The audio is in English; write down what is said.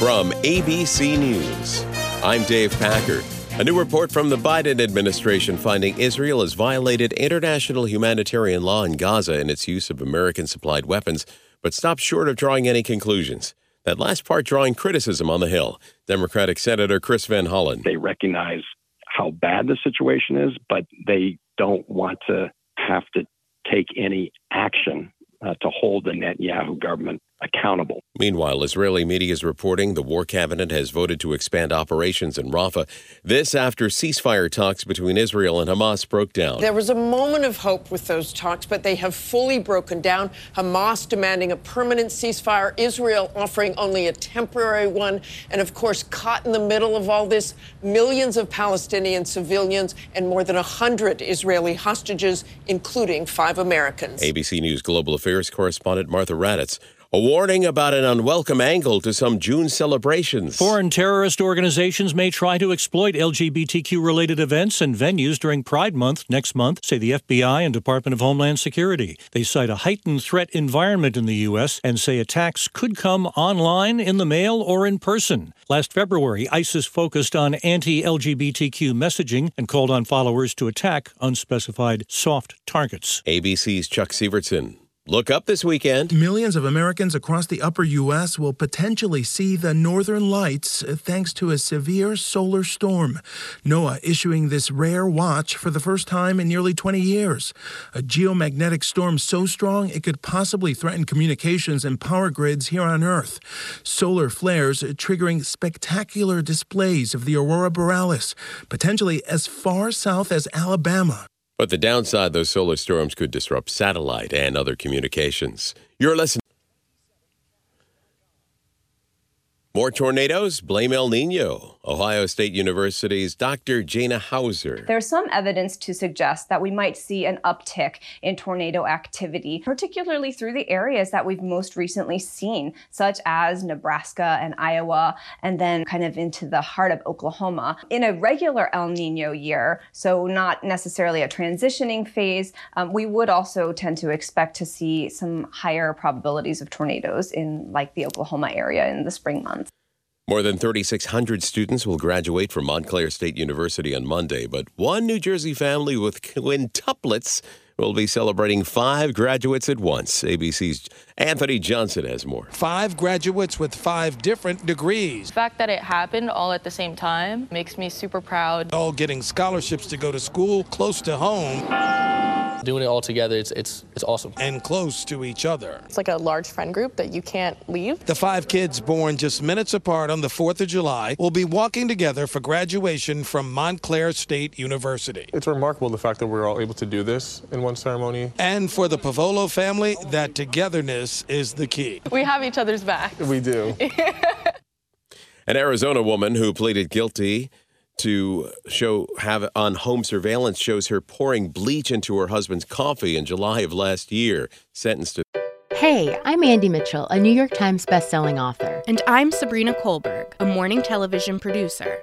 From ABC News, I'm Dave Packer. A new report from the Biden administration finding Israel has violated international humanitarian law in Gaza in its use of American supplied weapons, but stopped short of drawing any conclusions. That last part drawing criticism on the Hill. Democratic Senator Chris Van Hollen. They recognize how bad the situation is, but they don't want to have to take any action uh, to hold the Netanyahu government. Meanwhile, Israeli media is reporting the war cabinet has voted to expand operations in Rafah. This after ceasefire talks between Israel and Hamas broke down. There was a moment of hope with those talks, but they have fully broken down. Hamas demanding a permanent ceasefire, Israel offering only a temporary one. And of course, caught in the middle of all this, millions of Palestinian civilians and more than 100 Israeli hostages, including five Americans. ABC News Global Affairs correspondent Martha Raddatz a warning about an unwelcome angle to some June celebrations. Foreign terrorist organizations may try to exploit LGBTQ related events and venues during Pride Month next month, say the FBI and Department of Homeland Security. They cite a heightened threat environment in the U.S. and say attacks could come online, in the mail, or in person. Last February, ISIS focused on anti LGBTQ messaging and called on followers to attack unspecified soft targets. ABC's Chuck Sivertsen. Look up this weekend. Millions of Americans across the upper U.S. will potentially see the northern lights thanks to a severe solar storm. NOAA issuing this rare watch for the first time in nearly 20 years. A geomagnetic storm so strong it could possibly threaten communications and power grids here on Earth. Solar flares triggering spectacular displays of the aurora borealis, potentially as far south as Alabama. But the downside, those solar storms could disrupt satellite and other communications. You're listening. More tornadoes? Blame El Nino. Ohio State University's Dr. Jana Houser. There's some evidence to suggest that we might see an uptick in tornado activity, particularly through the areas that we've most recently seen, such as Nebraska and Iowa, and then kind of into the heart of Oklahoma. In a regular El Nino year, so not necessarily a transitioning phase, um, we would also tend to expect to see some higher probabilities of tornadoes in like the Oklahoma area in the spring months. More than 3,600 students will graduate from Montclair State University on Monday, but one New Jersey family with quintuplets will be celebrating five graduates at once. ABC's Anthony Johnson has more. Five graduates with five different degrees. The fact that it happened all at the same time makes me super proud. All getting scholarships to go to school close to home. Doing it all together, it's, it's, it's awesome. And close to each other. It's like a large friend group that you can't leave. The five kids born just minutes apart on the 4th of July will be walking together for graduation from Montclair State University. It's remarkable the fact that we're all able to do this in one ceremony. And for the Pavolo family, that togetherness is the key. We have each other's back. We do. An Arizona woman who pleaded guilty to show have on home surveillance shows her pouring bleach into her husband's coffee in July of last year, sentenced to Hey, I'm Andy Mitchell, a New York Times bestselling author. And I'm Sabrina Kohlberg, a morning television producer.